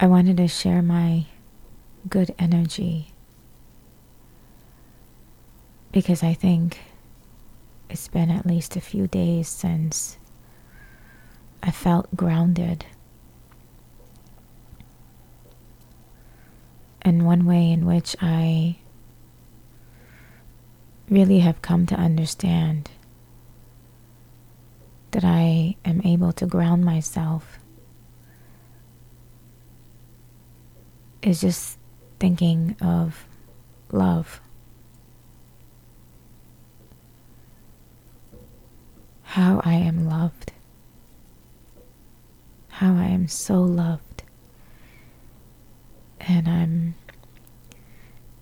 I wanted to share my good energy because I think it's been at least a few days since I felt grounded. And one way in which I really have come to understand that I am able to ground myself is just thinking of love. How I am loved. How I am so loved. And I'm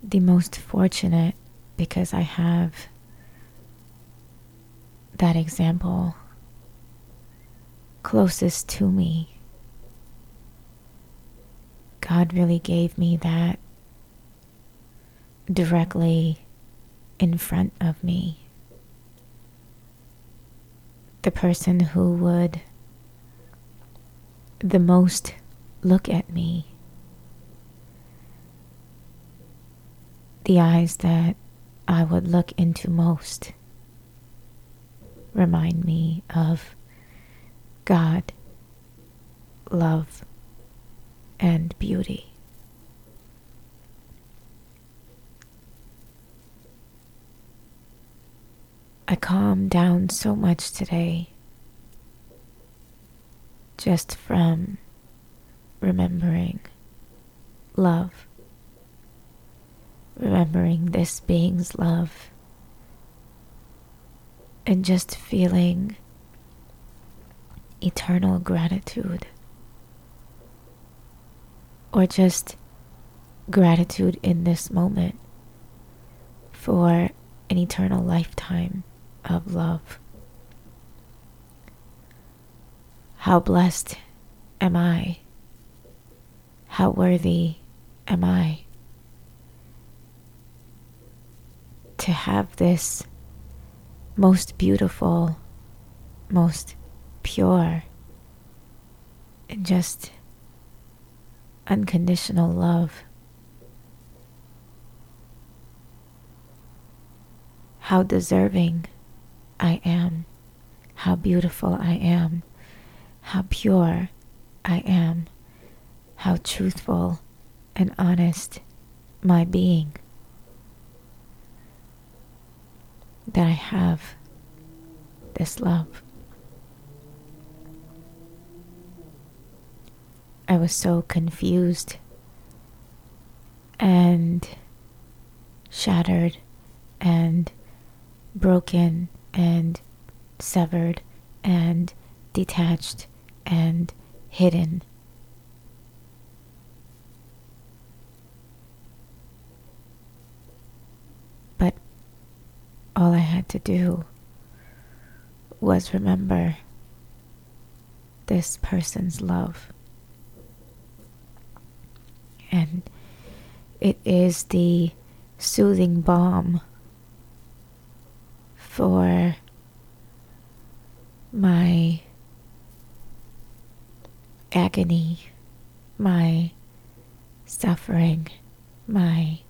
the most fortunate because I have that example closest to me. God really gave me that directly in front of me. The person who would the most look at me. The eyes that I would look into most remind me of God, love, and beauty. I calmed down so much today just from remembering love, remembering this being's love, and just feeling eternal gratitude or just gratitude in this moment for an eternal lifetime of love. How blessed am I? How worthy am I to have this most beautiful, most pure, and just unconditional love? How deserving I am, how beautiful I am how pure I am, how truthful and honest my being. That I have this love. I was so confused and shattered and broken and severed and detached and hidden. But all I had to do was remember this person's love. And it is the soothing balm for my agony, my suffering, my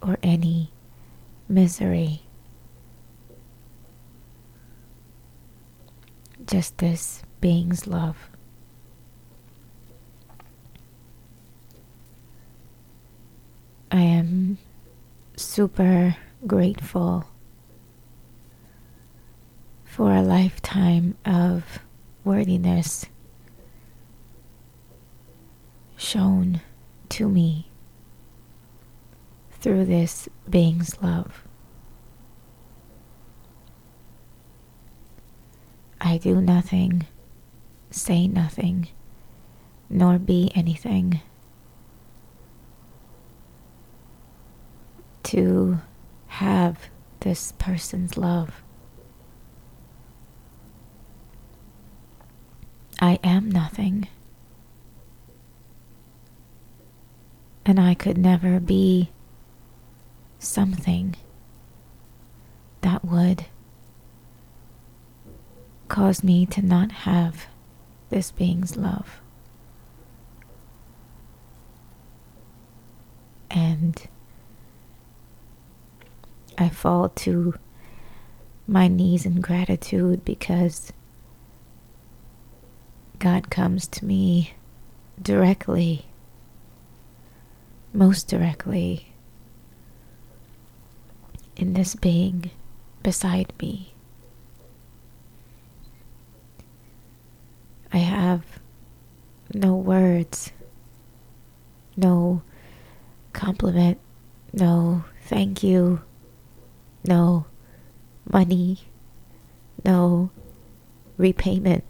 or any misery. Just this being's love. I am super grateful for a lifetime of worthiness shown to me through this being's love. I do nothing, say nothing, nor be anything to have this person's love. I am nothing. and I could never be something that would cause me to not have this being's love. and I fall to my knees in gratitude because God comes to me directly, most directly, in this being beside me. I have no words, no compliment, no thank you, no money, no repayment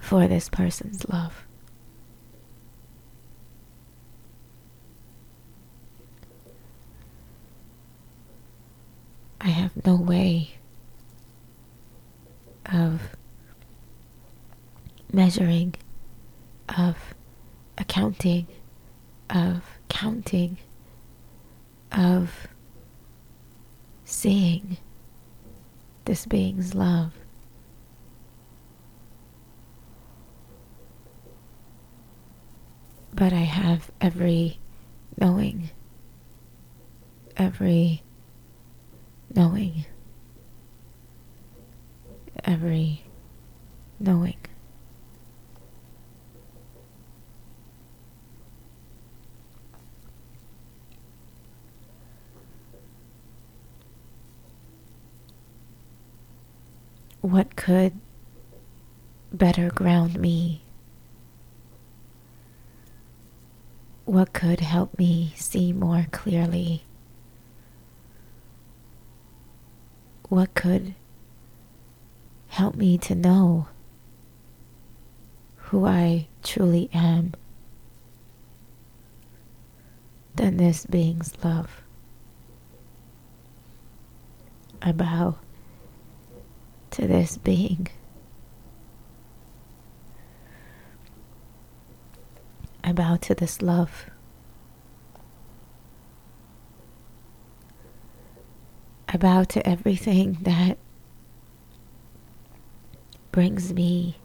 for this person's love. I have no way of measuring, of accounting, of counting, of seeing this being's love. But I have every knowing, every knowing, every knowing. What could better ground me? What could help me see more clearly? What could help me to know who I truly am than this being's love? I bow to this being. I bow to this love. I bow to everything that brings me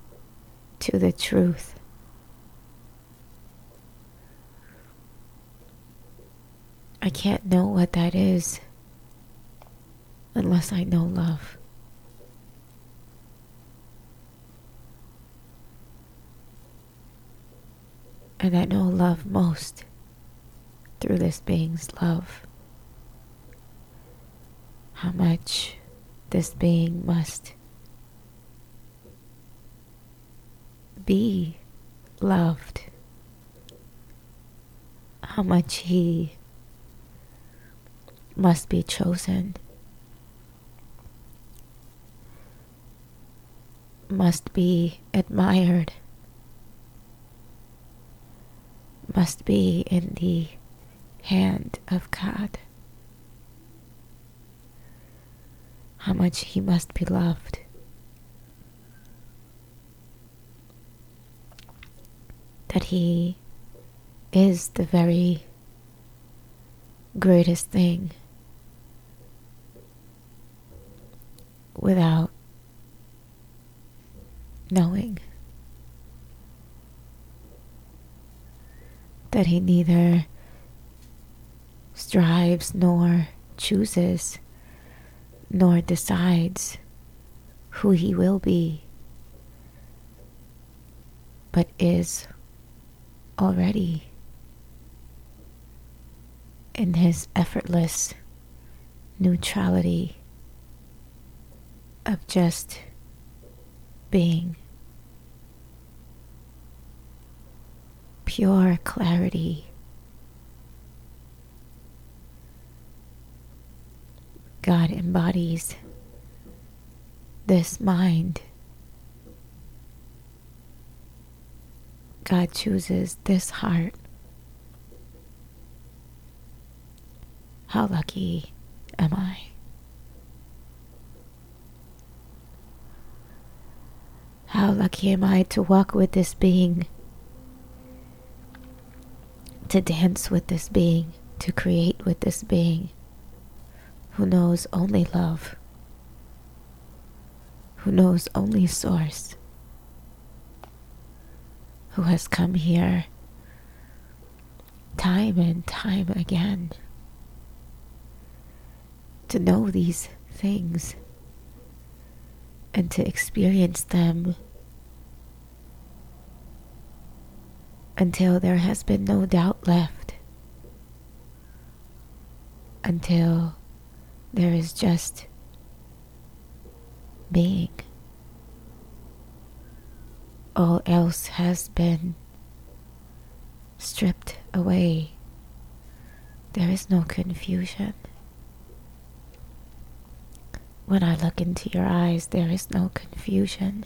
to the truth. I can't know what that is unless I know love. And I know love most through this being's love. How much this being must be loved. How much he must be chosen. Must be admired. Must be in the hand of God. How much he must be loved. That he is the very greatest thing without knowing. That he neither strives nor chooses nor decides who he will be, but is already in his effortless neutrality of just being. Pure clarity. God embodies this mind. God chooses this heart. How lucky am I? How lucky am I to walk with this being to dance with this being, to create with this being who knows only love, who knows only source, who has come here time and time again to know these things and to experience them until there has been no doubt left, until there is just being. All else has been stripped away. There is no confusion. When I look into your eyes, there is no confusion.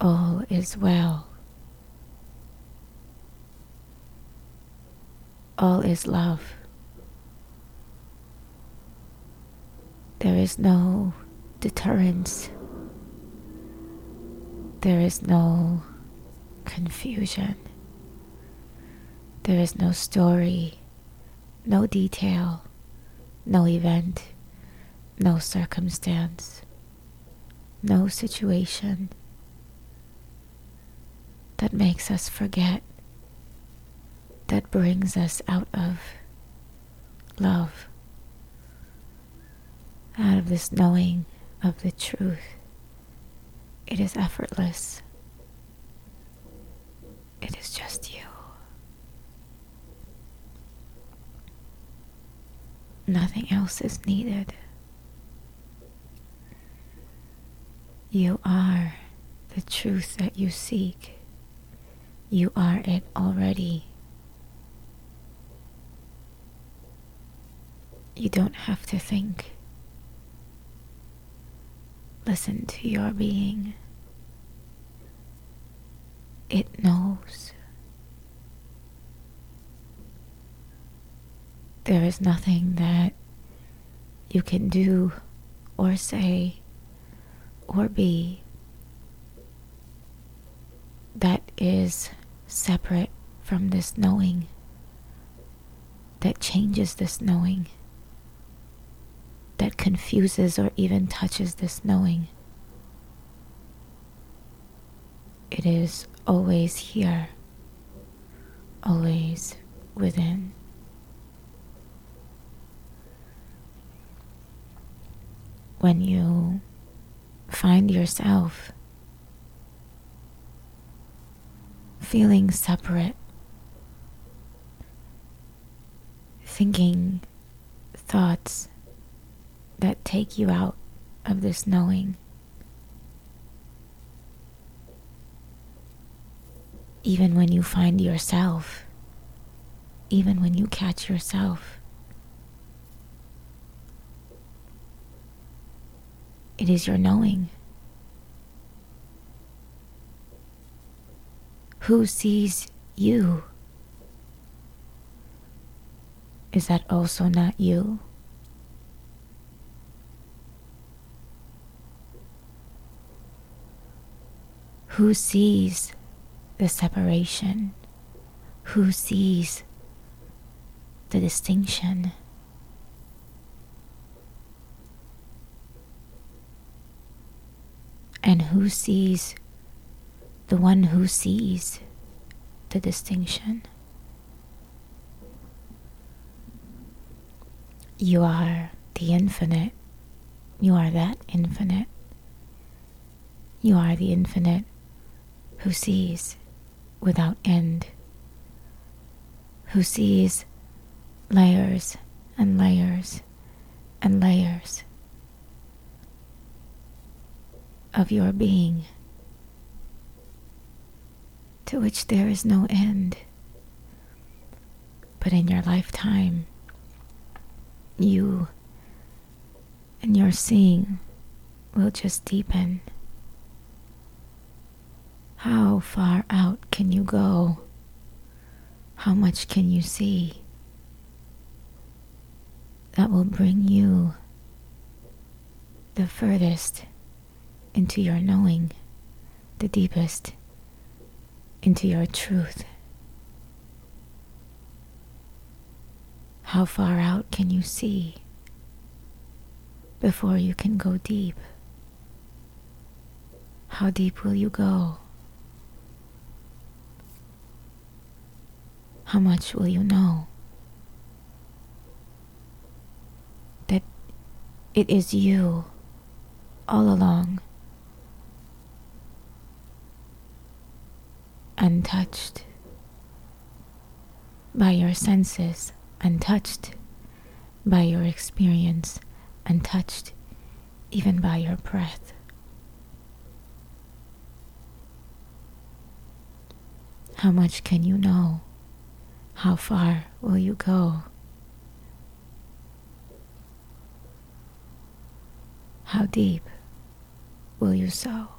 All is well. All is love. There is no deterrence. There is no confusion. There is no story, no detail, no event, no circumstance, no situation that makes us forget, that brings us out of love, out of this knowing of the truth. It is effortless. It is just you. Nothing else is needed. You are the truth that you seek. You are it already. You don't have to think. Listen to your being. It knows. There is nothing that you can do or say or be that is separate from this knowing, that changes this knowing that confuses or even touches this knowing. It is always here, always within. When you find yourself feeling separate, thinking thoughts that take you out of this knowing. Even when you find yourself, even when you catch yourself, it is your knowing. Who sees you? Is that also not you? Who sees the separation? Who sees the distinction? And who sees the one who sees the distinction? You are the infinite. You are that infinite. You are the infinite who sees without end, who sees layers and layers and layers of your being to which there is no end. But in your lifetime, you and your seeing will just deepen. How far out can you go? How much can you see? That will bring you the furthest into your knowing, the deepest into your truth? How far out can you see before you can go deep? How deep will you go? How much will you know that it is you all along? Untouched by your senses, untouched by your experience, untouched even by your breath. How much can you know? How far will you go? How deep will you sow?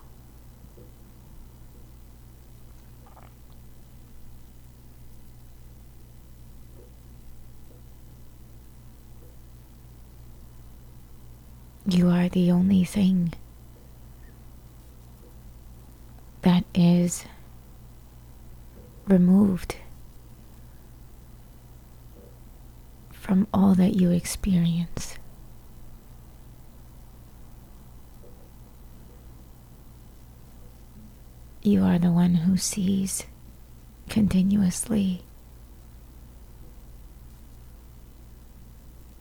You are the only thing that is removed from all that you experience. You are the one who sees continuously.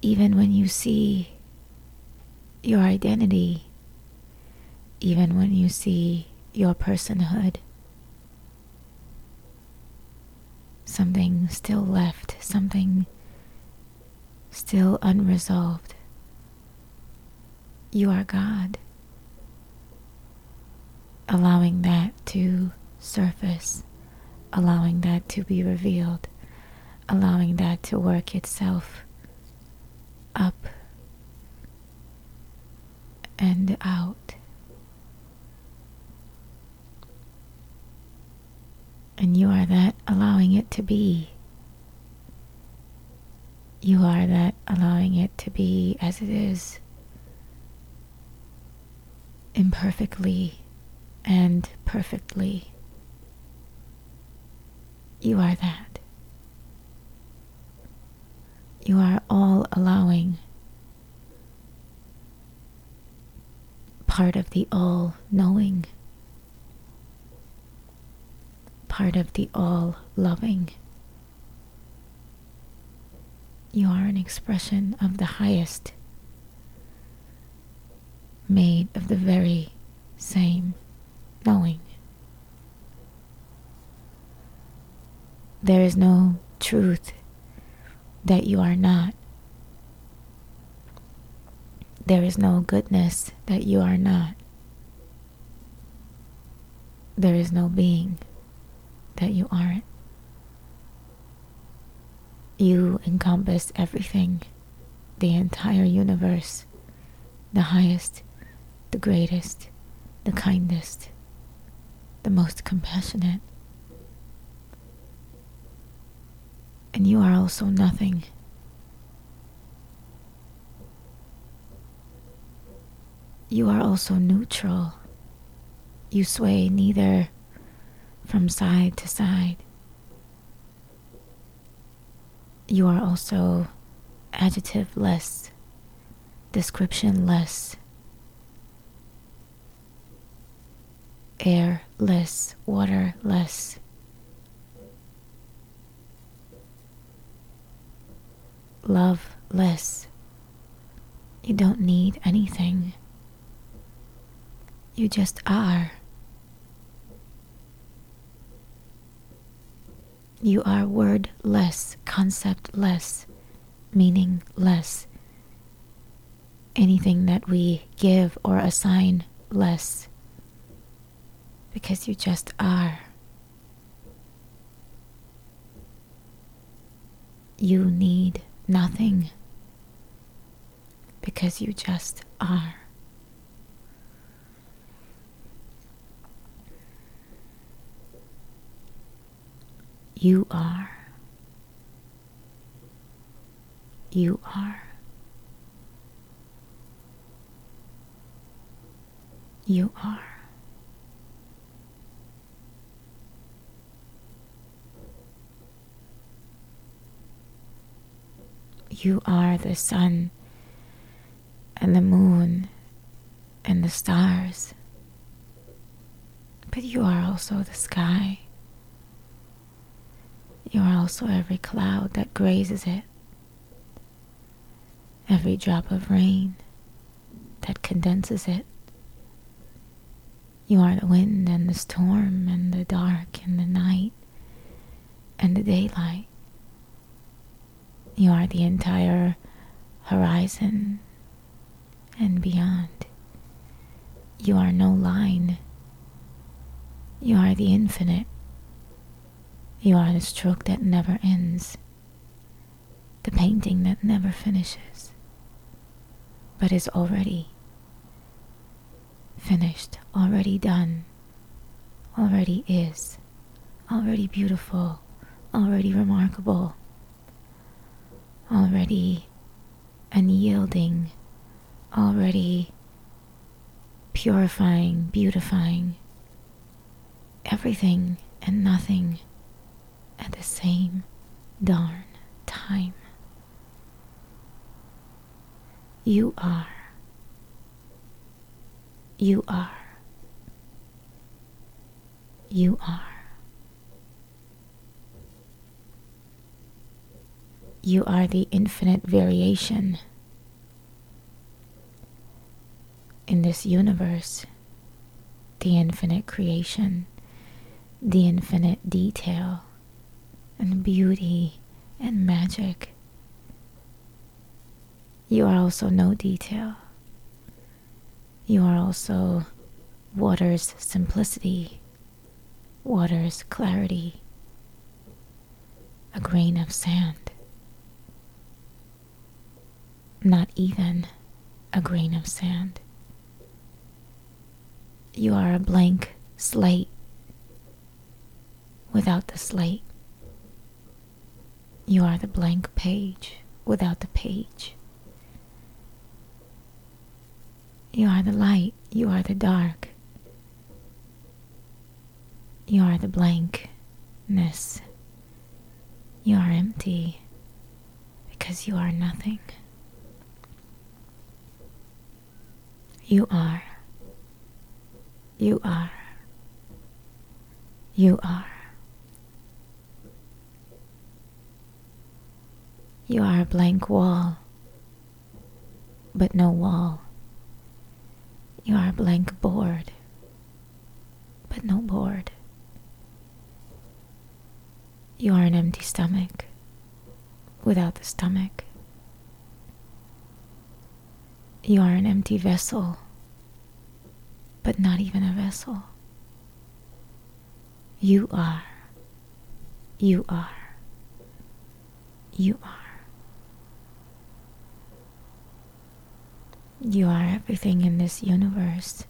Even when you see your identity, even when you see your personhood, something still left, something still unresolved. You are God. Allowing that to surface, allowing that to be revealed, allowing that to work itself up and out. And you are that allowing it to be. You are that allowing it to be as it is, imperfectly and perfectly. You are that. You are all allowing part of the all knowing, part of the all loving. You are an expression of the highest, made of the very same knowing. There is no truth that you are not. There is no goodness that you are not. There is no being that you aren't. You encompass everything, the entire universe, the highest, the greatest, the kindest, the most compassionate. And you are also nothing. You are also neutral. You sway neither from side to side. You are also adjective less, description less, air less, water less. Love less. You don't need anything. You just are. You are wordless, conceptless, meaningless. Anything that we give or assign less. Because you just are. You need nothing. Because you just are. You are. You are. You are. You are the sun and the moon and the stars, but you are also the sky You are also every cloud that grazes it, every drop of rain that condenses it. You are the wind and the storm and the dark and the night and the daylight. You are the entire horizon and beyond. You are no line. You are the infinite. You are the stroke that never ends, the painting that never finishes, but is already finished, already done, already is, already beautiful, already remarkable, already unyielding, already purifying, beautifying everything and nothing at the same darn time. You are. You are. You are. You are the infinite variation in this universe, the infinite creation, the infinite detail and beauty and magic. You are also no detail. You are also water's simplicity, water's clarity, a grain of sand. Not even a grain of sand. You are a blank slate without the slate. You are the blank page without the page. You are the light, you are the dark. You are the blankness. You are empty because you are nothing. You are. You are. You are. You are a blank wall, but no wall. You are a blank board, but no board. You are an empty stomach without the stomach. You are an empty vessel, but not even a vessel. You are. You are. You are. You are everything in this universe,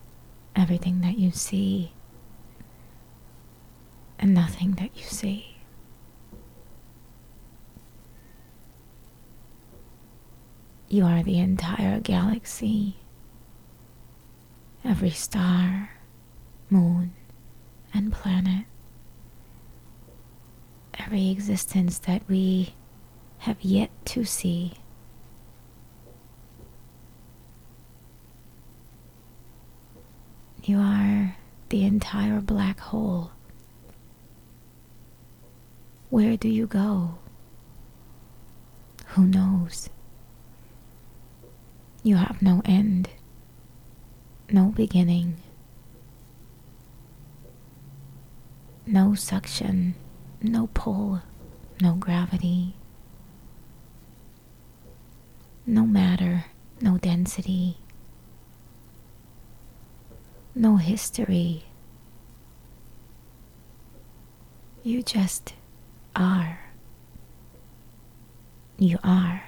everything that you see, and nothing that you see. You are the entire galaxy, every star, moon, and planet, every existence that we have yet to see. You are the entire black hole. Where do you go? Who knows? You have no end, no beginning, no suction, no pull, no gravity, no matter, no density no history. You just are. You are.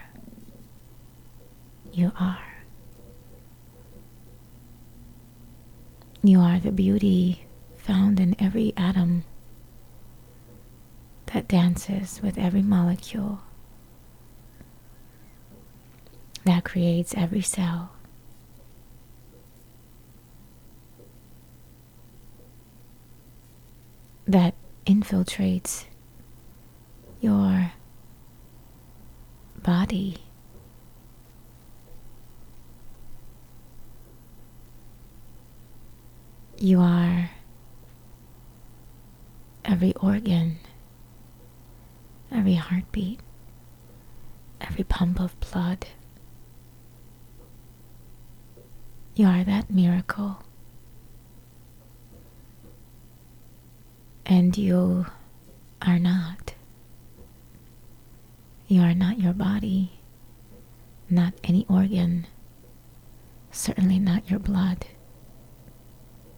You are. You are the beauty found in every atom that dances with every molecule, that creates every cell. That infiltrates your body. You are every organ every heartbeat, every pump of blood. You are that miracle. And you are not. You are not your body, not any organ, certainly not your blood,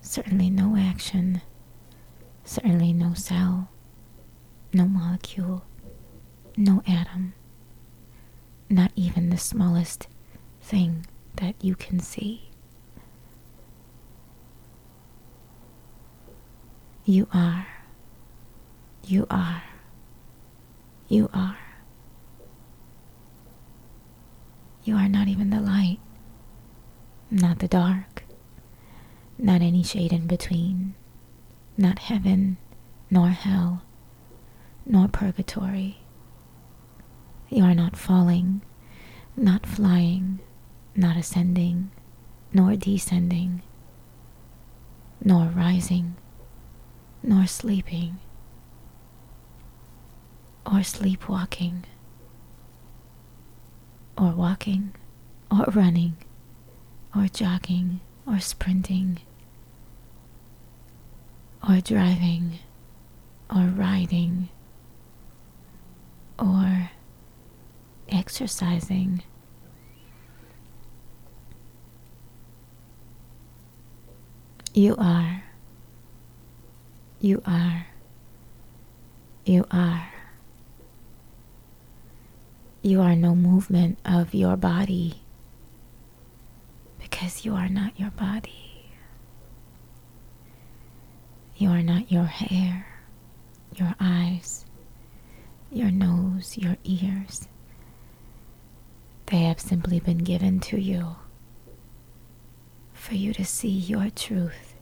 certainly no action, certainly no cell, no molecule, no atom, not even the smallest thing that you can see. You are. You are. You are. You are not even the light, not the dark, not any shade in between, not heaven, nor hell, nor purgatory. You are not falling, not flying, not ascending, nor descending, nor rising, nor sleeping, or sleepwalking or walking, or running, or jogging, or sprinting, or driving, or riding, or exercising. You are. You are. You are. You are no movement of your body because you are not your body. You are not your hair, your eyes, your nose, your ears. They have simply been given to you for you to see your truth.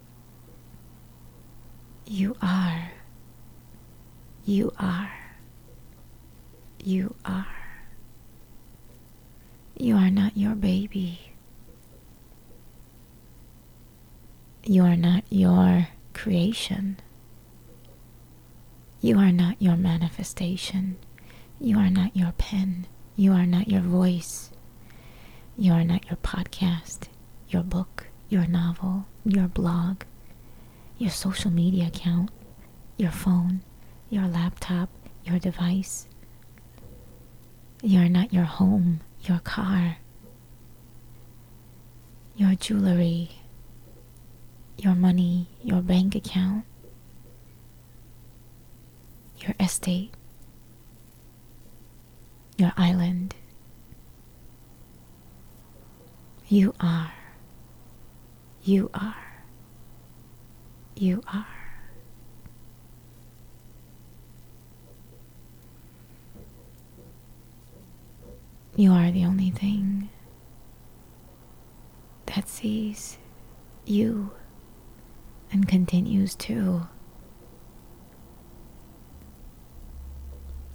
You are. You are. You are. You are not your baby. You are not your creation. You are not your manifestation. You are not your pen. You are not your voice. You are not your podcast, your book, your novel, your blog, your social media account, your phone, your laptop, your device. You are not your home, your car, your jewelry, your money, your bank account, your estate, your island. You are. You are. You are. You are the only thing that sees you and continues to.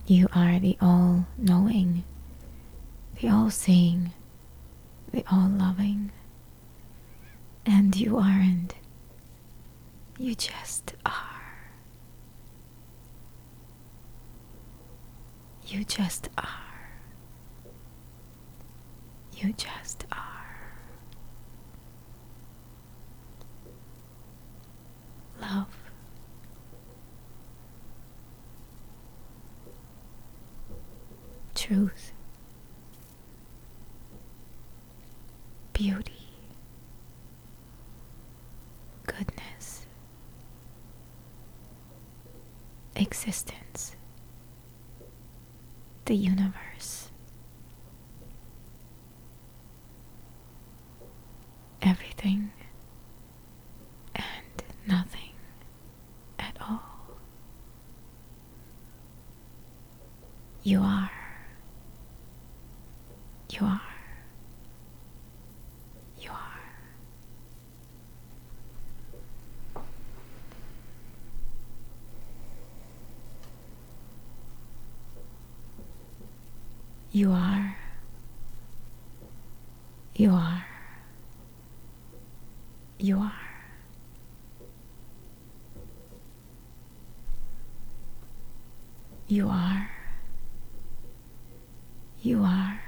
You are the all knowing, the all seeing, the all loving. And you aren't. You just are. You just are. You just are. Love. Truth. Beauty. Goodness. Existence. The universe. everything and nothing at all. You are. You are. You are. You are. You are. You are. You are. You are.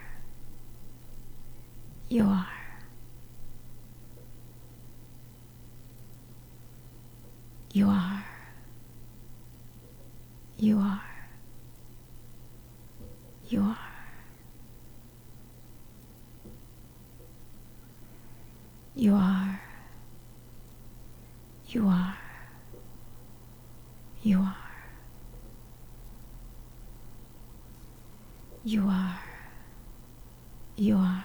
You are. You are. You are. You are. You are. You are. You are. You are. You are.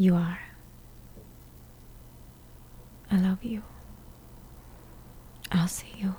You are. I love you. I'll see you.